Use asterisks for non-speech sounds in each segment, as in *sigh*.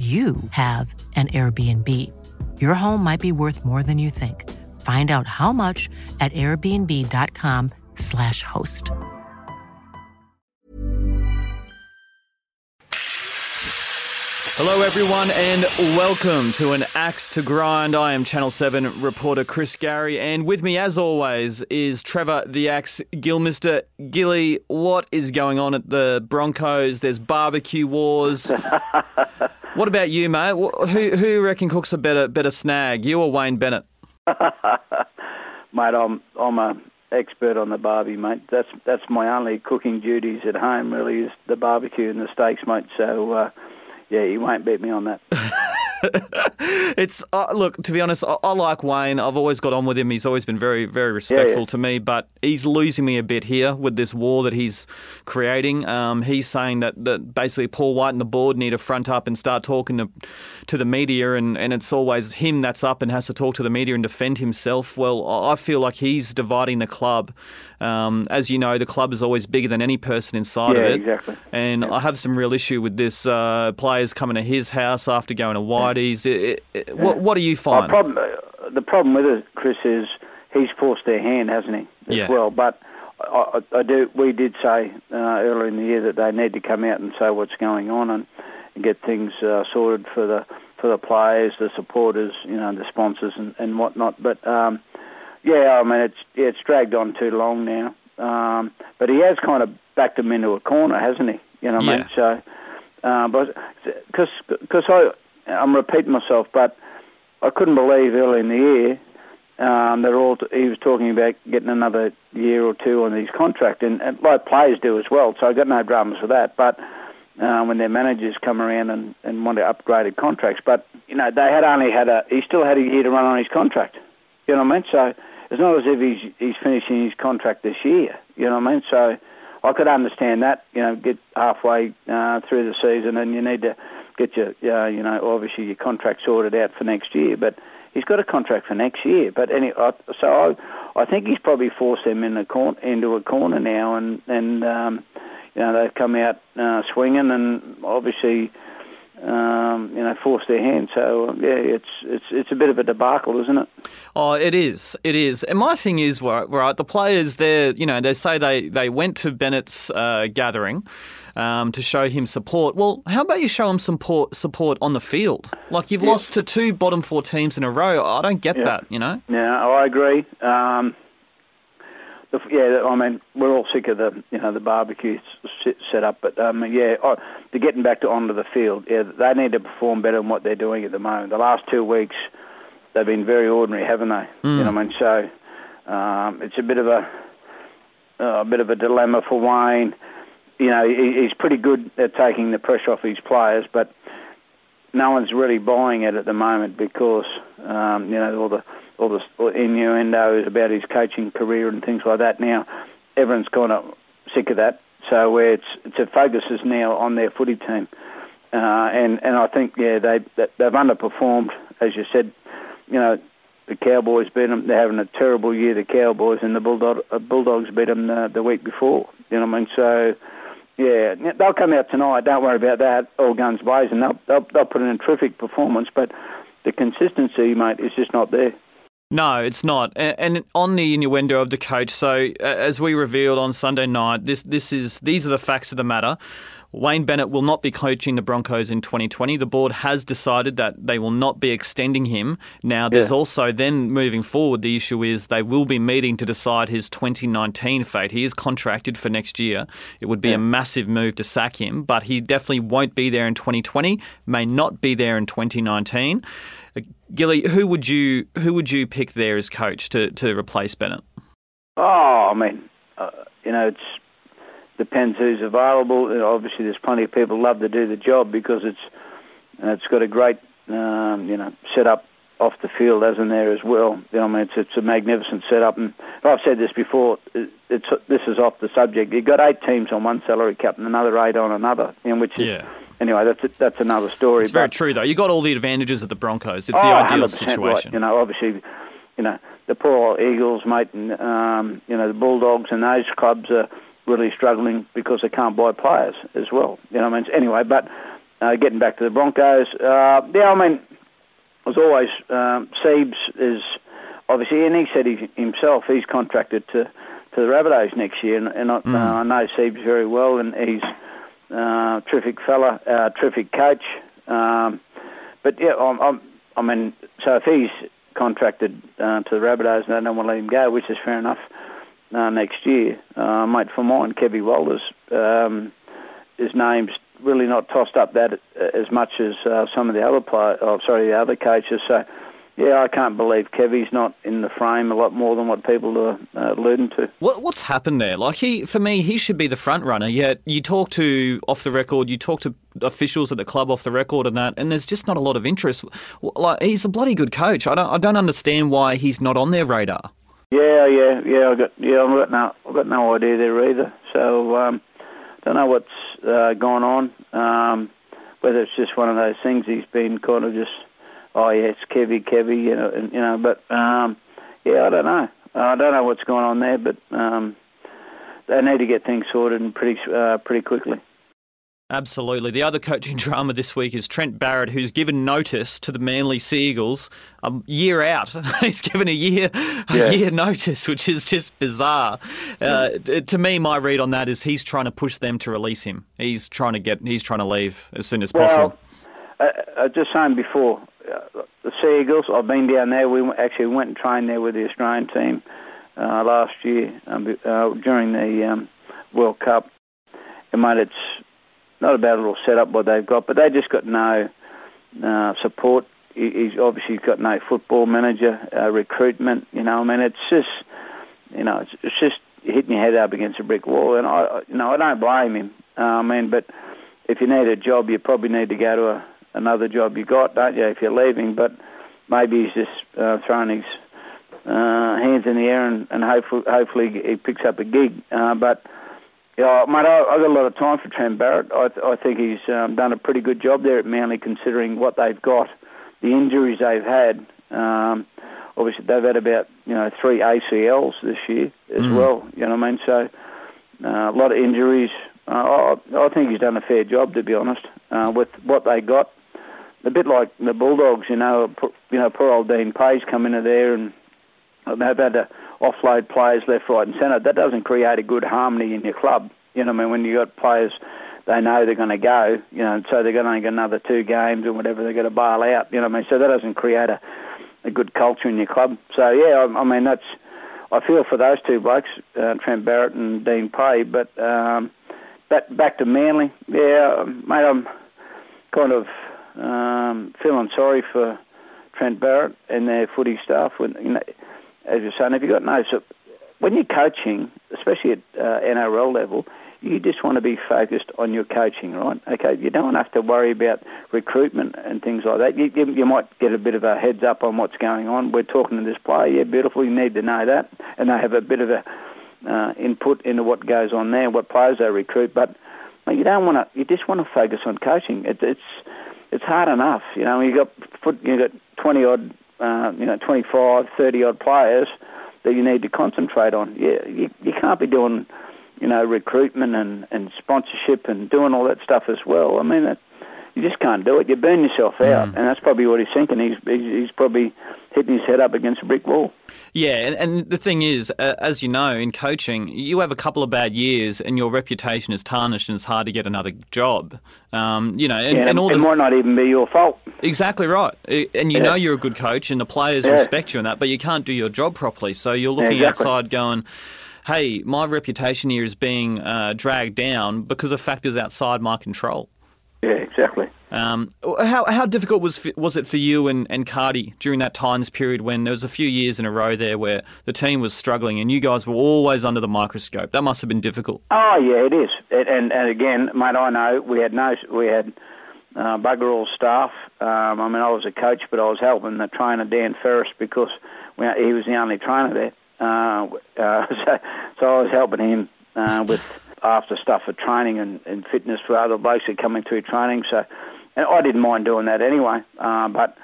you have an Airbnb. Your home might be worth more than you think. Find out how much at airbnb.com/slash host. Hello, everyone, and welcome to an Axe to Grind. I am Channel 7 reporter Chris Gary, and with me, as always, is Trevor the Axe Gillmeister. Gilly, what is going on at the Broncos? There's barbecue wars. *laughs* what about you, mate? Who who you reckon cooks a better better snag, you or Wayne Bennett? *laughs* mate, I'm I'm a expert on the barbie, mate. That's that's my only cooking duties at home. Really, is the barbecue and the steaks, mate. So, uh, yeah, you won't beat me on that. *laughs* *laughs* it's uh, look to be honest I, I like wayne. I've always got on with him. He's always been very very respectful to me but he's losing me a bit here with this war that he's creating. Um, he's saying that, that basically paul white and the board need to front up and start talking to, to the media and, and it's always him that's up and has to talk to the media and defend himself. Well I feel like he's dividing the club um, as you know the club is always bigger than any person inside Yeah, of it exactly. and I have some real issue with this uh, players coming to his house after going to Whitey's. It, it, it- what, what do you find? problem, uh, the problem with it, Chris, is he's forced their hand, hasn't he? As Yeah. well, but. I, I I do. We did say uh, earlier in the year that they need to come out and say what's going on and, and get things uh, sorted for the for the players, the supporters, you know, the sponsors and, and whatnot. But um, yeah, I mean, it's yeah, it's dragged on too long now. Um, but he has kind of backed him into a corner, hasn't he? You know what I mean? So, uh, but because because I I'm repeating myself, but I couldn't believe early in the year um, they're all he was talking about getting another year or two on his contract, and, and like players do as well. So I got no dramas with that. But uh, when their managers come around and, and want to upgraded contracts, but you know they had only had a he still had a year to run on his contract. You know what I mean? So it's not as if he's he's finishing his contract this year. You know what I mean? So I could understand that. You know, get halfway uh, through the season and you need to get your uh, you know obviously your contract sorted out for next year, but. He's got a contract for next year, but any, so I, I think he's probably forced them in cor- into a corner now, and and um, you know they've come out uh, swinging, and obviously um, you know force their hand. So yeah, it's it's it's a bit of a debacle, isn't it? Oh, it is. It is. And my thing is, right, right the players, they you know, they say they, they went to Bennett's uh, gathering um, to show him support. Well, how about you show him support, support on the field? Like, you've lost to two bottom four teams in a row. I don't get Yeah. that, you know? Yeah, I agree. Um, yeah, I mean, we're all sick of the you know the barbecue set up, but um, yeah, oh, they're getting back to onto the field. Yeah, they need to perform better than what they're doing at the moment. The last two weeks, they've been very ordinary, haven't they? You know what I mean? So um, it's a bit of a a bit of a dilemma for Wayne. You know, he, he's pretty good at taking the pressure off his players, but no one's really buying it at the moment because um, you know all the all the innuendos about his coaching career and things like that. Now everyone's kind of sick of that, so where it's it's a focus is now on their footy team, uh, and and I think yeah they they've underperformed as you said. You know the Cowboys beat them. They're having a terrible year. The Cowboys and the Bulldog, uh, Bulldogs beat them uh, the week before. You know what I mean? So. Yeah, they'll come out tonight. Don't worry about that. All guns blazing. They'll, they'll, they'll put in a terrific performance, but the consistency, mate, is just not there. No, it's not. And on the innuendo of the coach, so as we revealed on Sunday night, this this is these are the facts of the matter. Wayne Bennett will not be coaching the Broncos in 2020. The board has decided that they will not be extending him. Now, there's Yeah. also then moving forward, the issue is they will be meeting to decide his 2019 fate. He is contracted for next year. It would be a massive move to sack him, but he definitely won't be there in 2020, may not be there in 2019. Uh, Gilly, who would you who would you pick there as coach to, to replace Bennett? Oh, I mean, uh, you know, it's depends who's available. Obviously, there's plenty of people love to do the job because it's uh, it's got a great um, you know, set up off the field as in there as well. You know, I mean, it's it's a magnificent setup, and I've said this before. It's this is off the subject. You've got eight teams on one salary cap and another eight on another, in which is. Yeah. Anyway, that's that's another story. It's very true, though. You got all the advantages of the Broncos. It's oh, the ideal situation. Right. You know, obviously, you know the poor Eagles, mate, and um, you know the Bulldogs and those clubs are really struggling because they can't buy players as well. You know, I mean, anyway, but uh, getting back to the Broncos, uh, yeah, I mean, as always, um, Siebes is obviously, and he said he, himself he's contracted to to the Rabbitohs next year, and, and I, mm. uh, I know Siebes very well, and he's uh, terrific fella, uh, terrific coach. Um, but yeah, I'm, I'm, I mean, so if he's contracted uh, to the Rabbitohs and they don't want to let him go, which is fair enough, uh, next year, uh, mate, for mine, Kevy Walters, um, his name's really not tossed up that uh, as much as uh, some of the other play, oh, sorry, the other coaches. So yeah, I can't believe Kevy's not in the frame a lot more than what people are uh, alluding to. What, what's happened there? Like he, for me, he should be the front runner. Yet you talk to off the record, you talk to officials at the club off the record and that, and there's just not a lot of interest. Like he's a bloody good coach. I don't, I don't understand why he's not on their radar. Yeah, yeah, yeah. I got, yeah, I've got no, I've got no idea there either. So, um, don't know what's uh, gone on. Um, whether it's just one of those things he's been kind of just oh yeah, it's Kevy, Kevy, you know, and, you know. But um, yeah, I don't know. I don't know what's going on there, but um, they need to get things sorted and pretty uh, pretty quickly. Absolutely. The other coaching *laughs* drama this week is Trent Barrett, who's given notice to the Manly Seagulls a year out. *laughs* He's given a year a year notice, which is just bizarre. Uh, to me, my read on that is he's trying to push them to release him. He's trying to get. He's trying to leave as soon as possible. Well, uh, just saying before, uh, the Sea Eagles. I've been down there. We actually went and trained there with the Australian team uh, last year um, uh, during the um, World Cup. And mate, it's not a little setup what they've got, but they just got no uh, support. He's obviously got no football manager, uh, recruitment. You know, I mean, it's just, you know, it's, it's just hitting your head up against a brick wall. And I, you know, I don't blame him. Uh, I mean, but if you need a job, you probably need to go to a another job you got, don't you, if you're leaving? But maybe he's just uh, throwing his uh, hands in the air and, and hopefully, hopefully he picks up a gig. Uh, but yeah, mate, I, I've got a lot of time for Trent Barrett. I, I think he's um, done a pretty good job there at Manly, considering what they've got, the injuries they've had. Um, obviously, they've had about you know three ACLs this year as mm. well. You know what I mean? So uh, a lot of injuries. Uh, I, I think he's done a fair job, to be honest, uh, with what they got a bit like the Bulldogs, you know, you know, poor old Dean Pay's come into there and they've had to offload players left, right, and centre. That doesn't create a good harmony in your club. You know, I mean, when you've got players, they know they're going to go, you know, so they're going to get another two games or whatever. They're going to bail out. You know, I mean, so that doesn't create a a good culture in your club. So yeah, I, I mean, that's I feel for those two blokes, uh, Trent Barrett and Dean Pay. But um, back back to Manly, yeah, mate, I'm kind of um, feeling sorry for Trent Barrett and their footy staff. When you know, as you're saying, if you've got no, so when you're coaching, especially at uh, NRL level, you just want to be focused on your coaching, right? Okay, you don't have to worry about recruitment and things like that. You, you, you might get a bit of a heads up on what's going on. We're talking to this player, yeah, beautiful. You need to know that, and they have a bit of a uh, input into what goes on there, what players they recruit. But you don't want to. You just want to focus on coaching. It, it's it's hard enough. You know, you got you got twenty odd, uh, you know, 25, 30 odd players that you need to concentrate on. Yeah, you, you can't be doing, you know, recruitment and and sponsorship and doing all that stuff as well. I mean, that, you just can't do it. You burn yourself out, mm. and that's probably what he's thinking. He's he's, he's probably hitting his head up against a brick wall. Yeah, and, and the thing is, uh, as you know, in coaching, you have a couple of bad years, and your reputation is tarnished, and it's hard to get another job. Um, you know, and, yeah, and all it the, might not even be your fault. Exactly right, and you yeah. know you're a good coach, and the players yeah. respect you and that, but you can't do your job properly. So you're looking exactly. outside, going hey, my reputation here is being uh, dragged down because of factors outside my control. Yeah, exactly. Um, how how difficult was was it for you and, and Cardi during that times period when there was a few years in a row there where the team was struggling and you guys were always under the microscope? That must have been difficult. Oh yeah, it is. It, and and again, mate, I know we had no we had uh, bugger all staff. Um, I mean, I was a coach, but I was helping the trainer Dan Ferris because we, he was the only trainer there. Uh, *laughs* uh, so, so I was helping him uh, with after stuff for training and, and fitness for other blokes that coming through training. So, and I didn't mind doing that anyway. Uh, but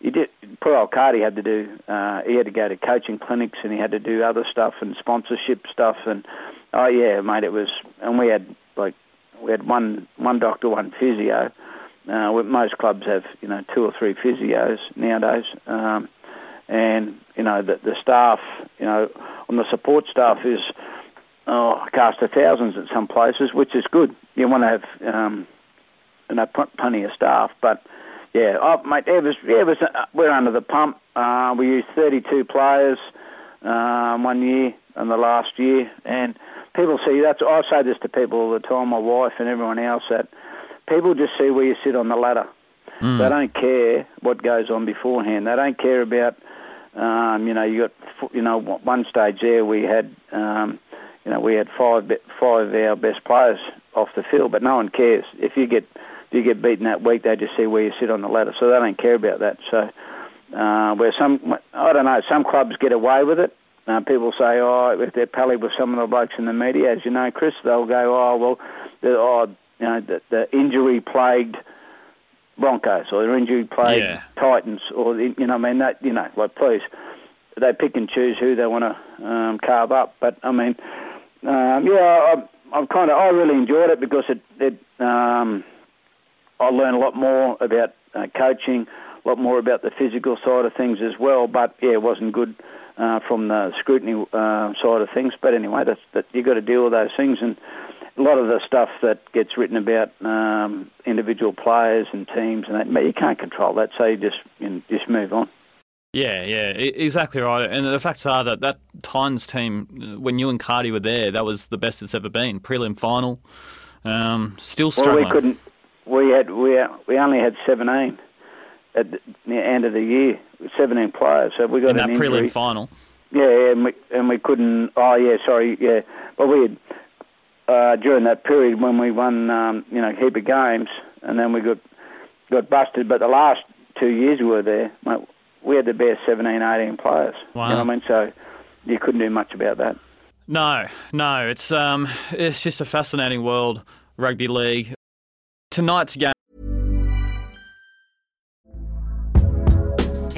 you did. Poor old Cardi had to do. Uh, he had to go to coaching clinics and he had to do other stuff and sponsorship stuff. And oh yeah, mate, it was. And we had like we had one one doctor, one physio. Uh, most clubs have you know two or three physios nowadays. Um, and you know the, the staff, you know, on the support staff is oh, cast of thousands at some places, which is good. You want to have um, you know plenty of staff, but yeah, oh, mate, it was, uh, we're under the pump. Uh, we used 32 players um, one year and the last year, and people see that's. I say this to people all the time, my wife and everyone else, that people just see where you sit on the ladder. Mm. They don't care what goes on beforehand. They don't care about um, you know, you got you know one stage there we had um, you know we had five five of our best players off the field, but no one cares if you get if you get beaten that week. They just see where you sit on the ladder, so they don't care about that. So uh, where some I don't know, some clubs get away with it. Uh, people say, oh, if they're pally with some of the blokes in the media, as you know, Chris, they'll go, oh, well, the, oh, you know, the, the injury plagued Broncos or they're injury plagued yeah. Titans or you know I mean that you know like please they pick and choose who they want to um, carve up. But I mean, um, yeah, I, I've kind of I really enjoyed it because it, it um, I learned a lot more about uh, coaching, a lot more about the physical side of things as well. But yeah, it wasn't good uh, from the scrutiny uh, side of things. But anyway, that's that you got to deal with those things and a lot of the stuff that gets written about um, individual players and teams and that, you can't control that, so you just you know, just move on. Yeah, yeah, exactly right. And the facts are that that Titans team, when you and Cardi were there, that was the best it's ever been. Prelim final, um, still struggling. Well, we couldn't. We had we we only had seventeen at the end of the year, seventeen players. So we got in that prelim final. Yeah, and we and we couldn't. Oh yeah, sorry, yeah. But we had uh, during that period when we won, um, you know, a heap of games, and then we got got busted. But the last two years we were there, mate, we had the best 17, 18 players. Wow. You know what I mean? So you couldn't do much about that. No, no, it's um, it's just a fascinating world, rugby league. Tonight's game.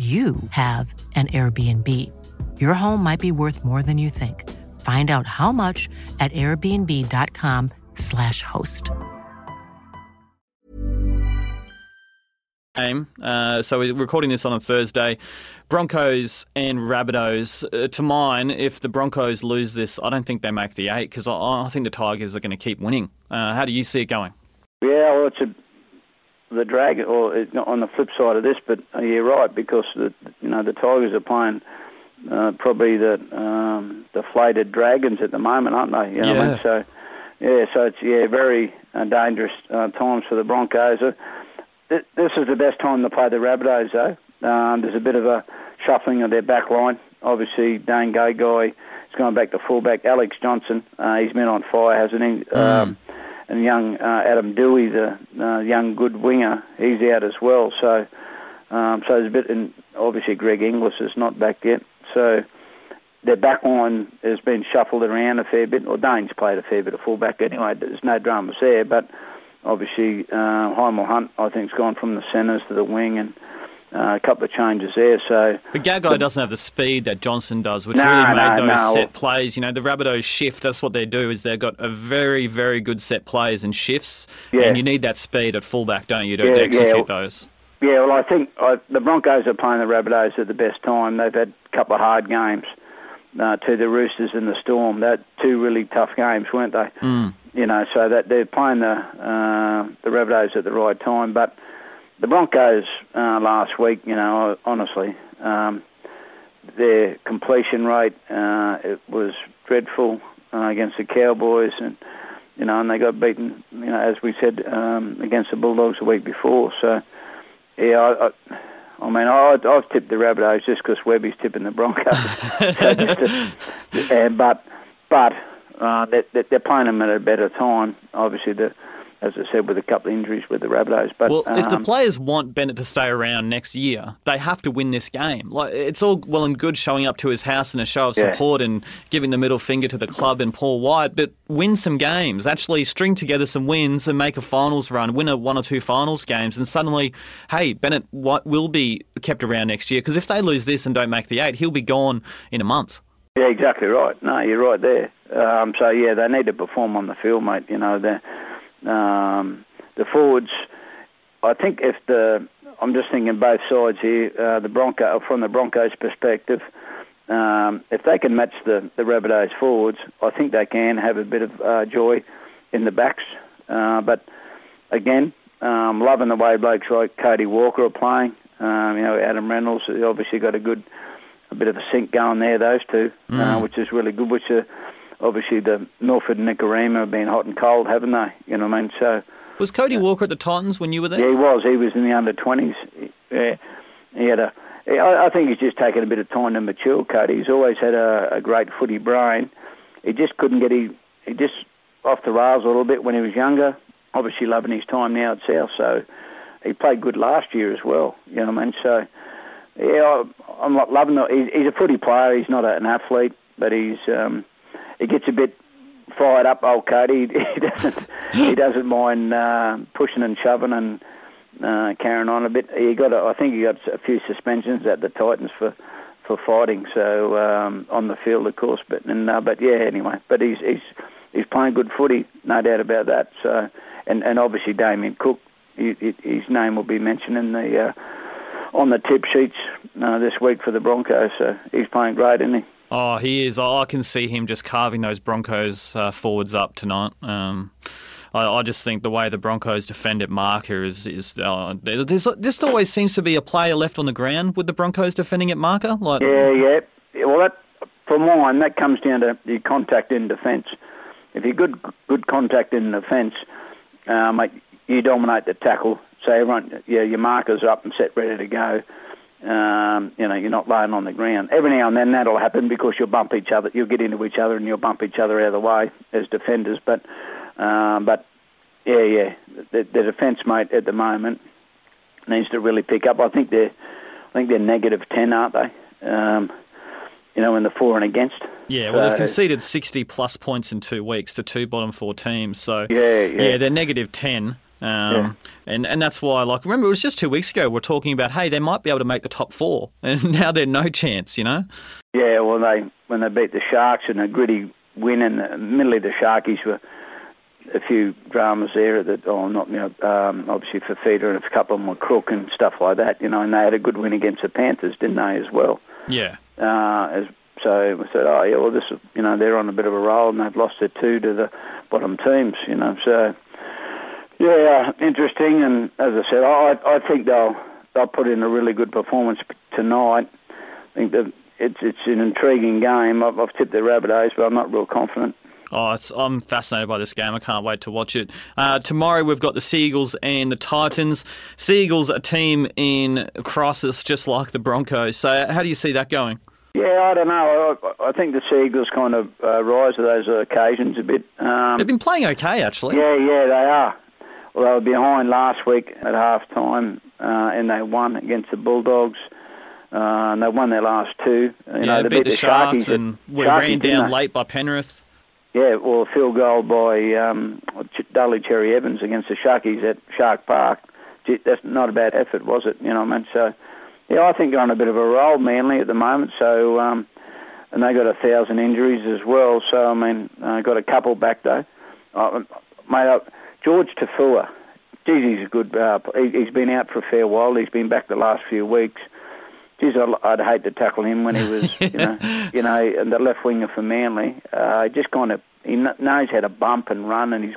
you have an Airbnb. Your home might be worth more than you think. Find out how much at airbnb.com/slash host. Game. Uh, so we're recording this on a Thursday. Broncos and Rabbitohs. Uh, to mine, if the Broncos lose this, I don't think they make the eight because I, I, think the Tigers are going to keep winning. Uh, how do you see it going? Yeah, well, it's a the Dragon, or on the flip side of this, but uh, you're right because the you know the Tigers are playing uh, probably the um, deflated Dragons at the moment, aren't they? You know yeah. I mean? So yeah, so it's yeah very uh, dangerous uh, times for the Broncos. Uh, th- this is the best time to play the Rabbitohs though. Um, there's a bit of a shuffling of their back line. Obviously, Dane Gagai is going back to fullback. Alex Johnson, uh, he's been on fire, hasn't he? Mm. Um, and young uh, Adam Doueihi, the uh, young good winger, he's out as well. So, um, so there's a bit, and obviously Greg Inglis is not back yet. So their back line has been shuffled around a fair bit. Or Dane's played a fair bit of fullback anyway. There's no dramas there, but obviously uh, Hymel Hunt, I think, has gone from the centres to the wing and uh, a couple of changes there. So, but Gagai doesn't have the speed that Johnson does, which no, really made no, those no. set plays. You know, the Rabbitohs shift. That's what they do. Is they've got a very, very good set plays and shifts, yeah. and you need that speed at fullback, don't you, to, yeah, to execute yeah. those? Yeah, well, I think uh, the Broncos are playing the Rabbitohs at the best time. They've had a couple of hard games uh, to the Roosters and the Storm. That two really tough games, weren't they? Mm. You know, so that they're playing the uh, the Rabbitohs at the right time, but the Broncos uh, last week, you know, honestly, um, their completion rate uh, it was dreadful uh, against the Cowboys, and you know, and they got beaten, you know, as we said um, against the Bulldogs the week before. So, yeah, I, I, I mean, I, I've tipped the Rabbitohs just because Webby's tipping the Broncos. *laughs* so to, uh, but but uh, they're, they're playing them at a better time. Obviously, the as I said, with a couple of injuries with the Rabbitohs. But well, um, if the um, players want Bennett to stay around next year, they have to win this game. Like it's all well and good showing up to his house in a show of yeah. support and giving the middle finger to the club and Paul White, but win some games. Actually, string together some wins and make a finals run, win a one or two finals games, and suddenly, hey, Bennett will be kept around next year because if they lose this and don't make the eight, he'll be gone in a month. Yeah, exactly right. No, you're right there. Um, so yeah, they need to perform on the field, mate. You know, the um, the forwards. I think if the I'm just thinking both sides here. Uh, the Bronco from the Broncos' perspective, um, if they can match the the Rabbitohs forwards, I think they can have a bit of uh, joy in the backs. Uh, but again, um, loving the way blokes like Cody Walker are playing. Um, you know, Adam Reynolds obviously got a good a bit of a sync going there, those two, uh, mm. uh, which is really good. Which are obviously the Milford and Nikorima have been hot and cold, haven't they? You know what I mean? So was Cody Walker at the Titans when you were there? Yeah, he was. He was in the under twenties. Yeah, he had a. I think he's just taken a bit of time to mature. Cody. He's always had a, a great footy brain. He just couldn't get he he just off the rails a little bit when he was younger. Obviously, loving his time now at South. So he played good last year as well. You know what I mean? So yeah, I'm not loving it. He's, a footy player. He's not an athlete, but he's um, he gets a bit fired up, old Cody. *laughs* He, doesn't he doesn't mind uh, pushing and shoving and uh, carrying on a bit. He got a, I think he got a few suspensions at the Titans for for fighting. So um, on the field, of course, but and uh, but yeah, anyway. But he's he's he's playing good footy, no doubt about that. So and and obviously Damien Cook, he, he, his name will be mentioned in the. Uh, on the tip sheets uh, this week for the Broncos. So he's playing great, isn't he? Oh, he is. I can see him just carving those Broncos uh, forwards up tonight. Um, I, I, just think the way the Broncos defend at marker is is uh, there's just always seems to be a player left on the ground with the Broncos defending at marker. Like yeah, yeah. Well, that for mine that comes down to your contact in defence. If you're good good contact in defence, um, you dominate the tackle so everyone, yeah, your markers are up and set, ready to go. Um, you know, you're not laying on the ground. Every now and then that'll happen because you'll bump each other, you'll get into each other, and you'll bump each other out of the way as defenders. But, um, but yeah, yeah, the, the defence mate at the moment needs to really pick up. I think they're, I think they're negative ten, aren't they? Um, you know, in the for and against. Yeah, well, so, they've conceded 60 plus points in two weeks to two bottom four teams. So, yeah, yeah. yeah they're negative 10. Um, yeah. and, and that's why, like, remember, it was just two weeks ago we are talking about, hey, they might be able to make the top four, *laughs* and now they're no chance, you know? Yeah, well, they when they beat the Sharks in a gritty win, and admittedly the Sharkies were a few dramas there that, oh, not, you know, um, obviously for Feeder and a couple of them were crook and stuff like that, you know, and they had a good win against the Panthers, didn't they, as well? Yeah. Uh, as, so we said, oh, yeah, well, this you know, they're on a bit of a roll and they've lost their two to the bottom teams, you know, so yeah, interesting. And as I said, I I think they'll they'll put in a really good performance tonight. I think that it's it's an intriguing game. I've, I've tipped the Rabbitohs, but I'm not real confident. Oh, I'm fascinated by this game. I can't wait to watch it. Uh, tomorrow we've got the Seagulls and the Titans. Seagulls, a team in crisis, just like the Broncos. So, how do you see that going? Yeah, I don't know. I, I think the Seagulls kind of uh, rise to those occasions a bit. Um, They've been playing okay, actually. Yeah, yeah, they are. Well, they were behind last week at half time, uh, and they won against the Bulldogs. Uh, and they won their last two. You yeah, know, they beat, beat the, the Sharks and were ran down late by Penrith. Yeah, well, a field goal by um, Daly Cherry Evans against the Sharkies at Shark Park. That's not a bad effort, was it? You know what I mean? So, yeah, I think they're on a bit of a roll, Manly, at the moment. So, um, and they got a thousand injuries as well. So, I mean, uh, got a couple back though. Uh, mate, George Taufua, geez, he's a good. Uh, he's been out for a fair while. He's been back the last few weeks. Geez, I'd hate to tackle him when he was, *laughs* you know, you know, and the left winger for Manly. Uh, just kind of he knows how to bump and run, and he's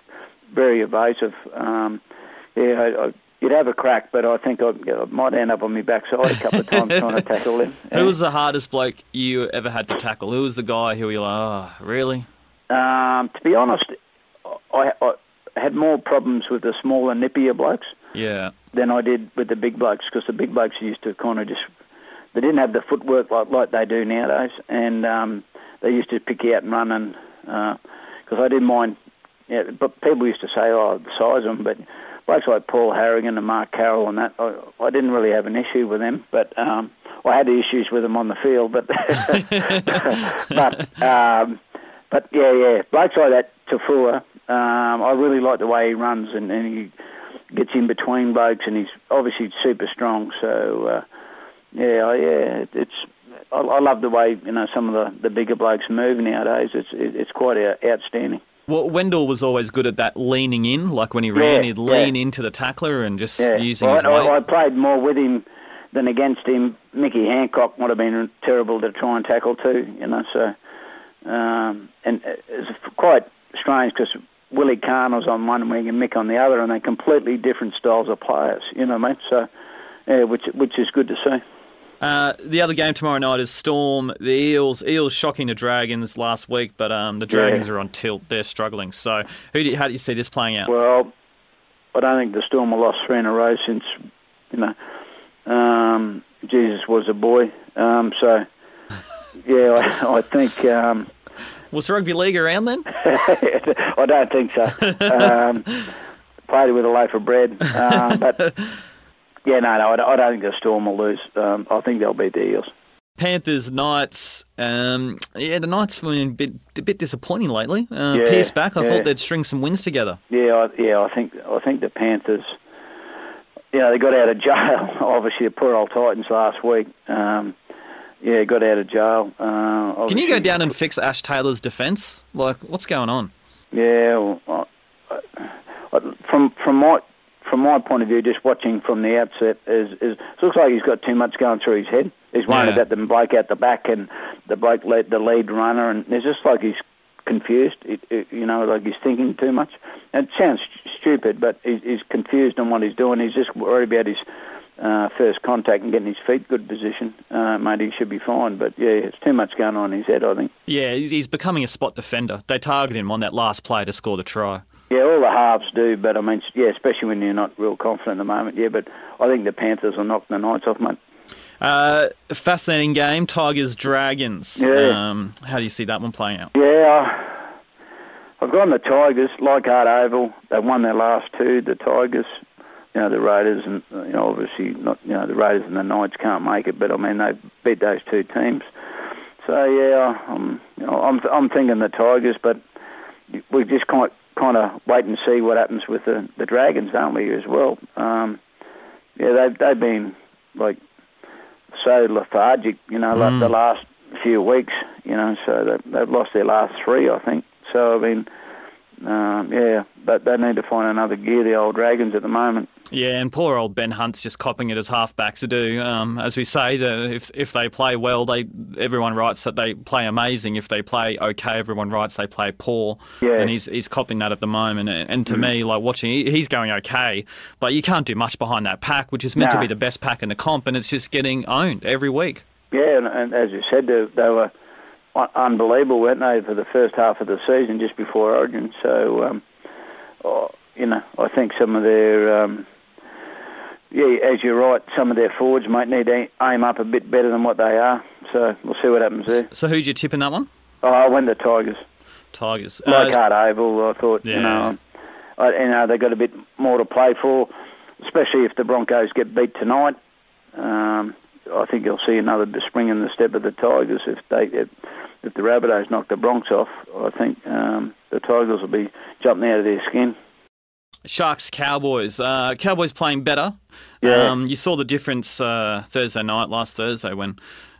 very evasive. Um, yeah, I, I, you'd have a crack, but I think I'd, I might end up on my backside a couple of times *laughs* trying to tackle him. Who was the hardest bloke you ever had to tackle? Who was the guy who you're like, oh, really? Um, to be honest, I, I had more problems with the smaller, nippier blokes. Yeah. Than I did with the big blokes because the big blokes used to kind of just they didn't have the footwork like like they do nowadays, and um, they used to pick you out and run and because uh, I didn't mind. Yeah, but people used to say, "Oh, the size of them," but blokes like Paul Harragon and Mark Carroll and that, I, I didn't really have an issue with them, but um, I had issues with them on the field. But *laughs* *laughs* but um, but yeah, yeah, blokes like that, Taufua, um, I really like the way he runs and, and he gets in between blokes, and he's obviously super strong. So uh, yeah, yeah, it's I, I love the way you know some of the, the bigger blokes move nowadays. It's it's quite outstanding. Well, Wendell was always good at that leaning in, like when he ran, he'd lean yeah. into the tackler and just yeah. using well, his weight. I, I played more with him than against him. Mickey Hancock would have been terrible to try and tackle too, you know. So, um, and it's quite strange because Willie Carne was on one wing and Mick on the other, and they're completely different styles of players. You know what I mean? So, yeah, which which is good to see. Uh, the other game tomorrow night is Storm. The Eels. Eels shocking the Dragons last week, but um, the Dragons yeah. are on tilt. They're struggling. So, who do how do you see this playing out? Well, I don't think the Storm have lost three in a row since you know um, Jesus was a boy. Um, so, yeah, I, *laughs* I think. Um, was rugby league around then? *laughs* I don't think so. Um, *laughs* played it with a loaf of bread, uh, but. Yeah, no, no, I don't think the Storm will lose. Um, I think they'll beat the Eels. Panthers, Knights. Um, yeah, the Knights have been a bit, a bit disappointing lately. Uh, yeah, Pearce back. I yeah. thought they'd string some wins together. Yeah, I, yeah. I think I think the Panthers. You know, they got out of jail. Obviously, the poor old Titans last week. Um, yeah, got out of jail. Uh, Can you go down and fix Ash Taylor's defence? Like, what's going on? Yeah, well, I, I, from from my from my point of view, just watching from the outset, is, is it looks like he's got too much going through his head. He's worried yeah. about the bloke out the back and the bloke led the lead runner, and it's just like he's confused. It, it, you know, like he's thinking too much. And it sounds stupid, but he's, he's confused on what he's doing. He's just worried about his uh, first contact and getting his feet good position. Uh, maybe he should be fine, but yeah, it's too much going on in his head. I think. Yeah, he's, he's becoming a spot defender. They target him on that last play to score the try. Yeah, all the halves do, but I mean, yeah, especially when you're not real confident at the moment. Yeah, but I think the Panthers will knock the Knights off, mate. Uh, fascinating game, Tigers Dragons. Yeah. Um, how do you see that one playing out? Yeah, I've gone the Tigers. Leichhardt Oval, they won their last two. The Tigers, you know, the Raiders, and you know, obviously not, you know, the Raiders and the Knights can't make it, but I mean, they beat those two teams. So yeah, I'm, you know, I'm, I'm thinking the Tigers, but we just can't kind of wait and see what happens with the, the Dragons, don't we, as well? Um, yeah, they've, they've been like so lethargic, you know, mm. like the last few weeks, you know, so they've, they've lost their last three, I think. So, I mean, um, yeah, but they need to find another gear, the old Dragons, at the moment. Yeah, and poor old Ben Hunt's just copping it as halfbacks to do. Um, as we say, the, if if they play well, they everyone writes that they play amazing. If they play okay, everyone writes they play poor. Yeah. And he's he's copping that at the moment. And, and to mm. me, like watching, he's going okay, but you can't do much behind that pack, which is meant nah. to be the best pack in the comp, and it's just getting owned every week. Yeah, and, and as you said, they, they were unbelievable, weren't they, for the first half of the season just before Origin? So, um, oh, you know, I think some of their, um, yeah, as you're right, some of their forwards might need to aim up a bit better than what they are. So we'll see what happens there. So who'd you tip in that one? Oh, I went the Tigers. Tigers. Like uh, Oval, I thought, yeah. you know, I, you know, they got a bit more to play for, especially if the Broncos get beat tonight. Um, I think you'll see another spring in the step of the Tigers if they if, if the Rabbitohs knock the Bronx off. I think um, the Tigers will be jumping out of their skin. Sharks Cowboys. Uh, Cowboys playing better. Yeah. Um, you saw the difference uh, Thursday night, last Thursday, when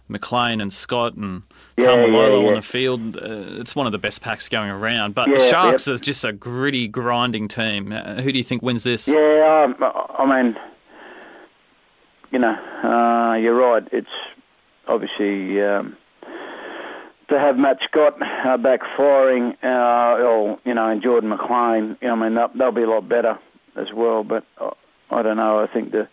McLean and Scott and yeah, Taumalolo yeah, yeah. on the field. Uh, it's one of the best packs going around. But the Sharks are just a gritty, grinding team. Uh, who do you think wins this? Yeah, um, I mean, you know, uh, you're right. It's obviously um, to have Matt Scott uh, back firing, uh, or you know, and Jordan McLean. You know, I mean, they'll, they'll, be a lot better as well. But uh, I don't know. I think the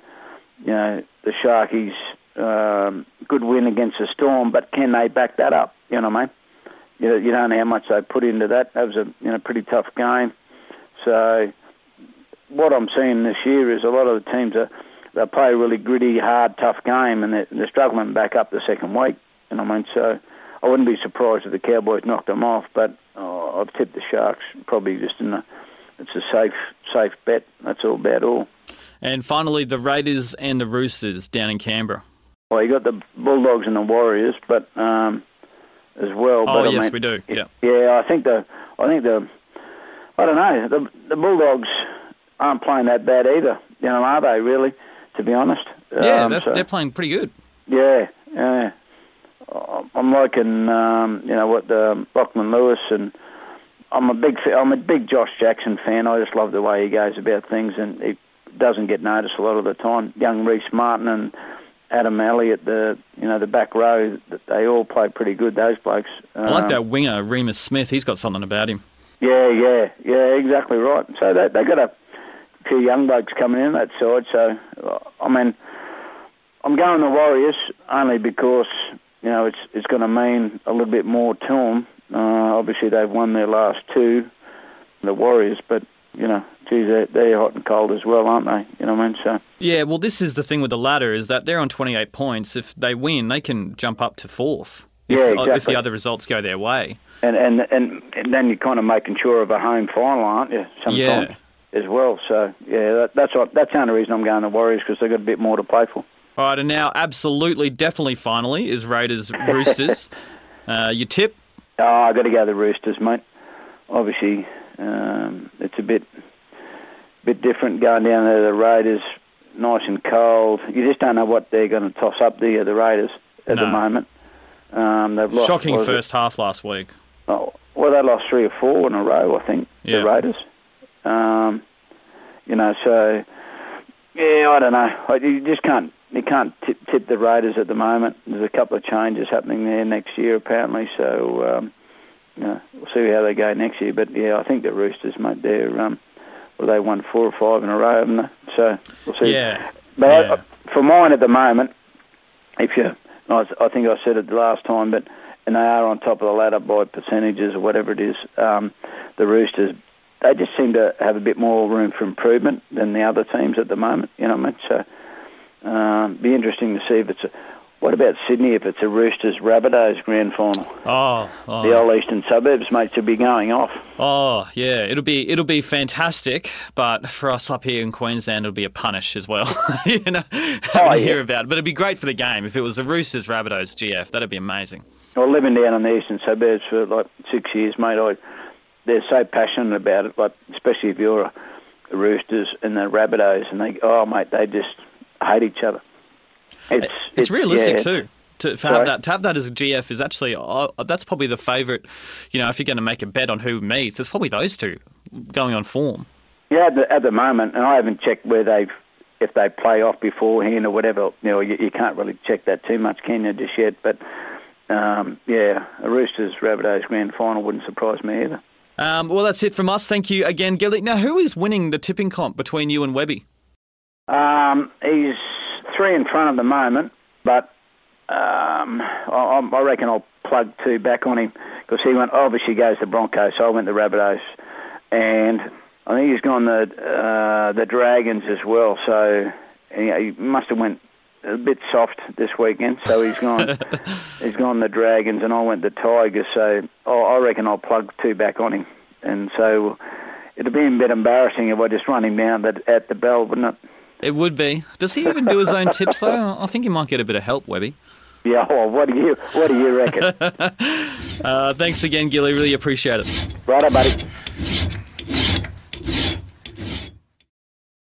you know the Sharkies um, good win against the Storm, but can they back that up? You know what I mean? You, know, you don't know how much they put into that. That was a you know pretty tough game. So what I'm seeing this year is a lot of the teams are they play a really gritty, hard, tough game, and they're, they're struggling to back up the second week. You know what I mean? So I wouldn't be surprised if the Cowboys knocked them off, but oh, I've tipped the Sharks probably just in a, It's a safe, safe bet. That's all about all. And finally, the Raiders and the Roosters down in Canberra. Well, you got the Bulldogs and the Warriors, but um, as well. Oh but, yes, I mean, we do. Yeah. Yeah, I think the, I think the, I don't know. The the Bulldogs aren't playing that bad either. You know, are they really? To be honest. Yeah, um, they're, so, they're playing pretty good. Yeah, yeah. I'm liking, um, you know, what the Lachlan Lewis and I'm a big, I'm a big Josh Jackson fan. I just love the way he goes about things, and he doesn't get noticed a lot of the time. Young Rhyse Martin and Adam Elliott, the you know the back row, they all play pretty good. Those blokes. Um, I like that winger, Reimis Smith. He's got something about him. Yeah, yeah, yeah, exactly right. So they they got a few young blokes coming in that side. So I mean, I'm going the Warriors only because you know it's it's going to mean a little bit more to them. Uh, obviously, they've won their last two, the Warriors, but you know, geez, they're, they're hot and cold as well, aren't they? You know what I mean? So yeah, well, this is the thing with the ladder is that they're on 28 points. If they win, they can jump up to fourth. If, yeah, exactly. if the other results go their way. And and and, and then you're kind of making sure of a home final, aren't you? Sometimes yeah. as well. So yeah, that, that's what that's the only reason I'm going to Warriors because they've got a bit more to play for. All right, and now absolutely, definitely, finally is Raiders *laughs* Roosters. uh, your tip? Oh, I got to go the Roosters, mate. Obviously, um, it's a bit bit different going down there. The Raiders, nice and cold. You just don't know what they're going to toss up there. The Raiders at no. the moment. Um, they've lost, Shocking first it? half last week. Oh, well, they lost three or four in a row, I think. Yeah. The Raiders. Um, you know, so yeah, I don't know. You just can't you can't tip, tip the Raiders at the moment. There's a couple of changes happening there next year apparently, so um, you know, we'll see how they go next year. But yeah, I think the Roosters, mate, they're um, well, they won four or five in a row, haven't they? So we'll see. Yeah. But yeah. I, for mine at the moment, if you, I, I think I said it the last time, but and they are on top of the ladder by percentages or whatever it is. Um, the Roosters, they just seem to have a bit more room for improvement than the other teams at the moment. You know what I mean? So um, be interesting to see if it's a. What about Sydney if it's a Roosters Rabbitohs grand final? Oh, oh, the old eastern suburbs, mate, should be going off. Oh yeah, it'll be it'll be fantastic. But for us up here in Queensland, it'll be a punish as well. *laughs* you know, oh, yeah. hear about it. But it'd be great for the game if it was a Roosters Rabbitohs GF. That'd be amazing. Well, living down in the eastern suburbs for like six years, mate, I they're so passionate about it. Like especially if you're a, a Roosters and the Rabbitohs, and they oh mate, they just hate each other. It's, it's, it's realistic yeah, too. To, to have that, to have that as a GF is actually uh, that's probably the favourite. You know, if you're going to make a bet on who meets, it's probably those two going on form. Yeah, at the, at the moment, and I haven't checked where they've if they play off beforehand or whatever. You know, you, you can't really check that too much, can you, just yet? But um, yeah, a Roosters Rabbitohs grand final wouldn't surprise me either. Um, well, that's it from us. Thank you again, Gilly. Now, who is winning the tipping comp between you and Webby? Um, he's three in front at the moment, but um, I, I, reckon I'll plug two back on him because he went obviously goes to Broncos, so I went to Rabbitohs, and I think he's gone the uh, the Dragons as well. So you know, he must have went a bit soft this weekend, so he's gone *laughs* he's gone the Dragons, and I went the Tigers. So I, I reckon I'll plug two back on him, and so it'd be a bit embarrassing if I just run him down at, at the bell, wouldn't it? It would be. Does he even do his own tips though? I think he might get a bit of help, Webby. Yeah. Well, what do you What do you reckon? *laughs* uh, thanks again, Gilly. Really appreciate it. Righto, buddy.